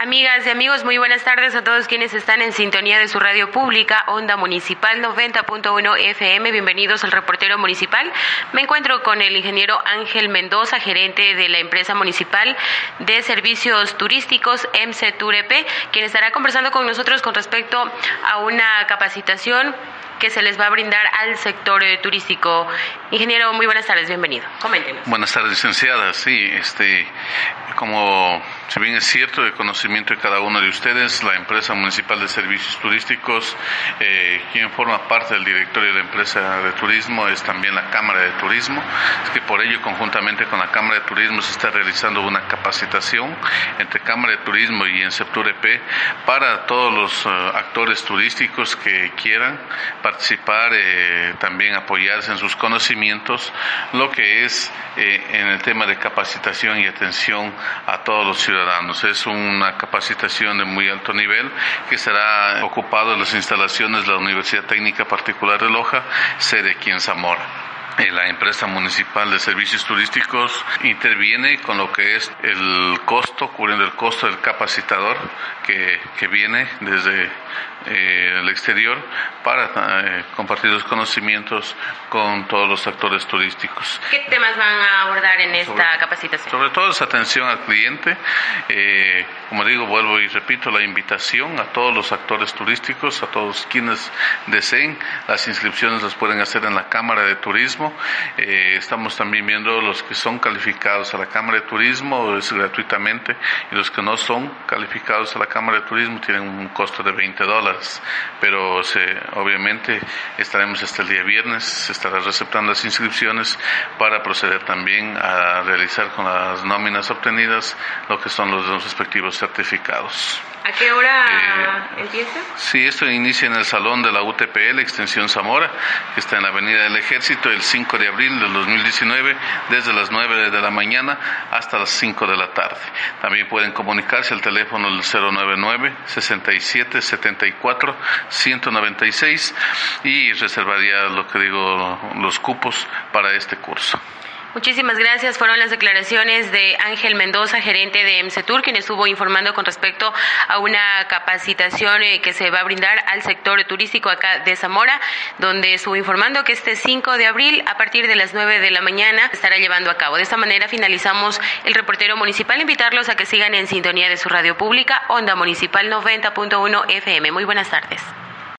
Amigas y amigos, muy buenas tardes a todos quienes están en sintonía de su radio pública, Onda Municipal 90.1 FM. Bienvenidos al reportero municipal. Me encuentro con el ingeniero Ángel Mendoza, gerente de la empresa municipal de servicios turísticos MC Turepe, quien estará conversando con nosotros con respecto a una capacitación que se les va a brindar al sector eh, turístico. Ingeniero, muy buenas tardes, bienvenido. Coméntenos. Buenas tardes, licenciada. Sí, este, como si bien es cierto el conocimiento de cada uno de ustedes, la empresa municipal de servicios turísticos, eh, quien forma parte del directorio de la empresa de turismo es también la Cámara de Turismo, es que por ello conjuntamente con la Cámara de Turismo se está realizando una capacitación entre Cámara de Turismo y Enceptur EP para todos los eh, actores turísticos que quieran participar, eh, también apoyarse en sus conocimientos, lo que es en el tema de capacitación y atención a todos los ciudadanos. Es una capacitación de muy alto nivel que será ocupado en las instalaciones de la Universidad Técnica Particular de Loja, sede aquí en Zamora la empresa municipal de servicios turísticos interviene con lo que es el costo, cubriendo el costo del capacitador que, que viene desde eh, el exterior para eh, compartir los conocimientos con todos los actores turísticos. ¿Qué temas van a abordar en esta capacitación? Sobre todo es atención al cliente. Eh, como digo, vuelvo y repito la invitación a todos los actores turísticos, a todos quienes deseen. Las inscripciones las pueden hacer en la Cámara de Turismo. Estamos también viendo los que son calificados a la Cámara de Turismo, es gratuitamente, y los que no son calificados a la Cámara de Turismo tienen un costo de 20 dólares pero obviamente estaremos hasta el día viernes, se estará receptando las inscripciones para proceder también a realizar con las nóminas obtenidas lo que son los respectivos certificados. ¿A qué hora eh, empieza? Sí, esto inicia en el salón de la UTPL, extensión Zamora, que está en la Avenida del Ejército, el 5 de abril del 2019, desde las 9 de la mañana hasta las 5 de la tarde. También pueden comunicarse al teléfono del 099 67 74 196 y reservaría lo que digo los cupos para este curso. Muchísimas gracias. Fueron las declaraciones de Ángel Mendoza, gerente de MCTUR, quien estuvo informando con respecto a una capacitación eh, que se va a brindar al sector turístico acá de Zamora, donde estuvo informando que este 5 de abril, a partir de las 9 de la mañana, estará llevando a cabo. De esta manera finalizamos el reportero municipal. Invitarlos a que sigan en sintonía de su radio pública, Onda Municipal 90.1 FM. Muy buenas tardes.